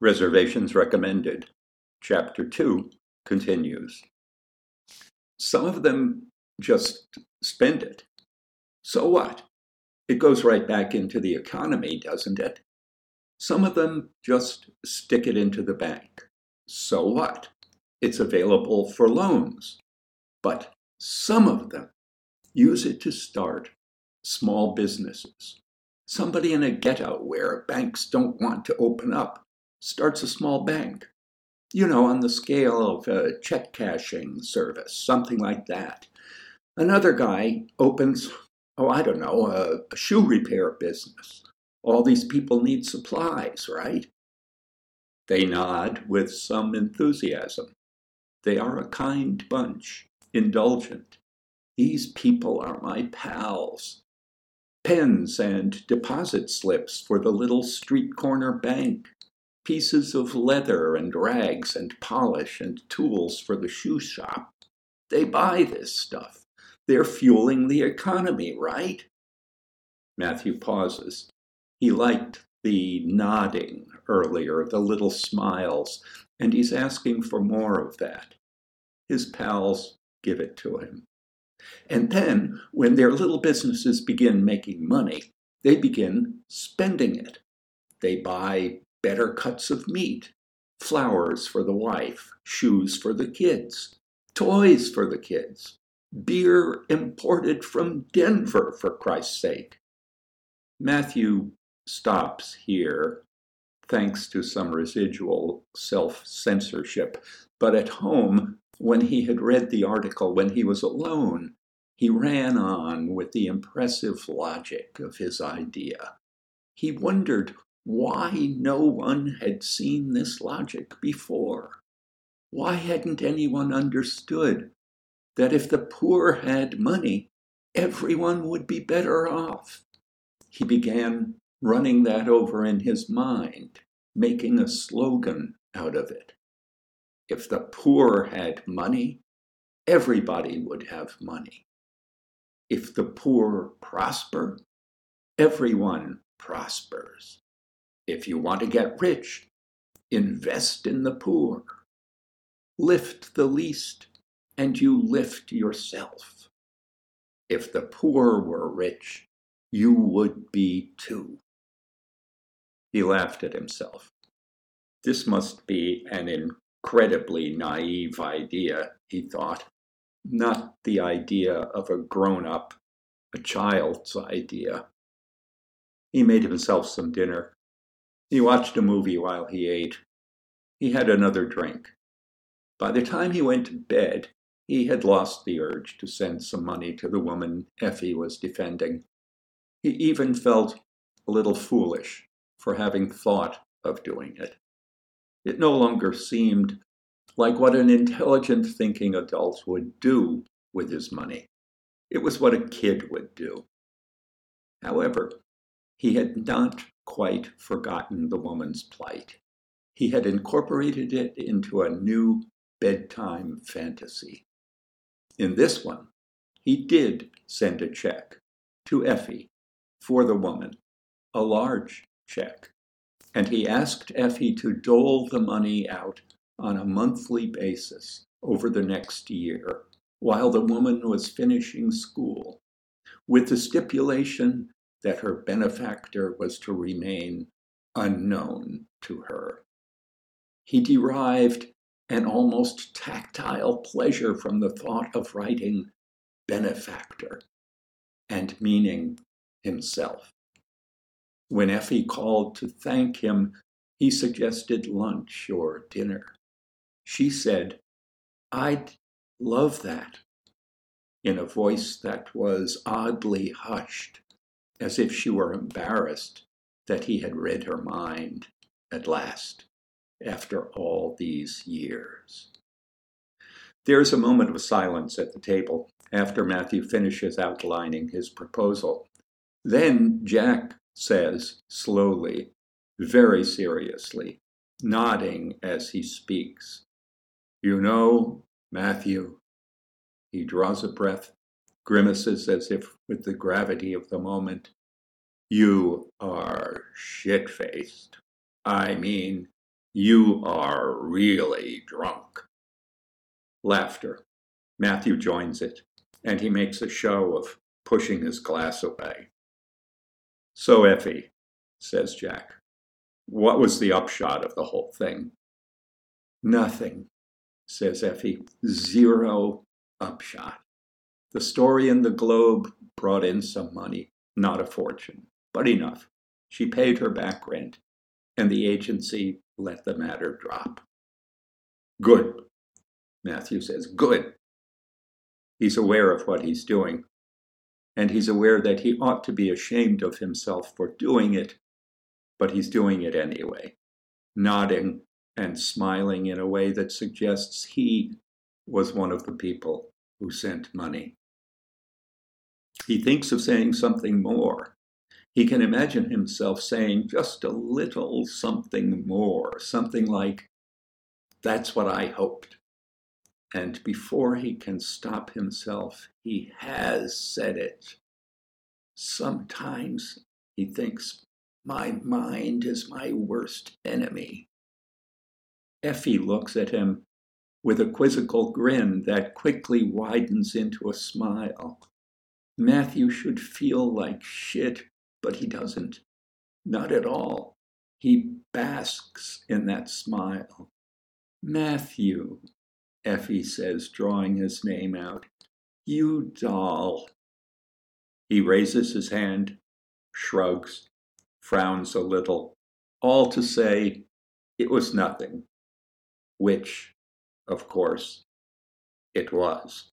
Reservations recommended. Chapter 2 continues. Some of them just spend it. So what? It goes right back into the economy, doesn't it? Some of them just stick it into the bank. So what? It's available for loans. But some of them use it to start small businesses. Somebody in a ghetto where banks don't want to open up starts a small bank. You know, on the scale of a check cashing service, something like that. Another guy opens, oh, I don't know, a, a shoe repair business. All these people need supplies, right? They nod with some enthusiasm. They are a kind bunch, indulgent. These people are my pals. Pens and deposit slips for the little street corner bank. Pieces of leather and rags and polish and tools for the shoe shop. They buy this stuff. They're fueling the economy, right? Matthew pauses. He liked the nodding earlier, the little smiles, and he's asking for more of that. His pals give it to him. And then, when their little businesses begin making money, they begin spending it. They buy better cuts of meat, flowers for the wife, shoes for the kids, toys for the kids, beer imported from Denver, for Christ's sake. Matthew stops here, thanks to some residual self censorship. But at home, when he had read the article, when he was alone, he ran on with the impressive logic of his idea. He wondered why no one had seen this logic before. Why hadn't anyone understood that if the poor had money, everyone would be better off. He began running that over in his mind, making a slogan out of it. If the poor had money, everybody would have money. If the poor prosper, everyone prospers. If you want to get rich, invest in the poor. Lift the least and you lift yourself. If the poor were rich, you would be too. He laughed at himself. This must be an incredibly naive idea, he thought, not the idea of a grown up, a child's idea. He made himself some dinner. He watched a movie while he ate. He had another drink. By the time he went to bed, he had lost the urge to send some money to the woman Effie was defending. He even felt a little foolish for having thought of doing it. It no longer seemed like what an intelligent thinking adult would do with his money. It was what a kid would do. However, he had not quite forgotten the woman's plight. He had incorporated it into a new bedtime fantasy. In this one, he did send a check to Effie for the woman, a large check, and he asked Effie to dole the money out on a monthly basis over the next year while the woman was finishing school, with the stipulation that her benefactor was to remain unknown to her. He derived an almost tactile pleasure from the thought of writing benefactor and meaning himself. When Effie called to thank him, he suggested lunch or dinner. She said, I'd love that, in a voice that was oddly hushed, as if she were embarrassed that he had read her mind at last after all these years. There is a moment of silence at the table after Matthew finishes outlining his proposal. Then Jack says slowly, very seriously, nodding as he speaks, You know, Matthew. He draws a breath, grimaces as if with the gravity of the moment. You are shit faced. I mean, You are really drunk. Laughter. Matthew joins it, and he makes a show of pushing his glass away. So, Effie, says Jack, what was the upshot of the whole thing? Nothing, says Effie. Zero upshot. The story in the Globe brought in some money, not a fortune, but enough. She paid her back rent, and the agency let the matter drop. Good, Matthew says. Good. He's aware of what he's doing, and he's aware that he ought to be ashamed of himself for doing it, but he's doing it anyway, nodding and smiling in a way that suggests he was one of the people who sent money. He thinks of saying something more. He can imagine himself saying just a little something more, something like, That's what I hoped. And before he can stop himself, he has said it. Sometimes he thinks, My mind is my worst enemy. Effie looks at him with a quizzical grin that quickly widens into a smile. Matthew should feel like shit, but he doesn't. Not at all. He basks in that smile. Matthew, Effie says, drawing his name out. You doll. He raises his hand, shrugs, frowns a little, all to say it was nothing which, of course, it was.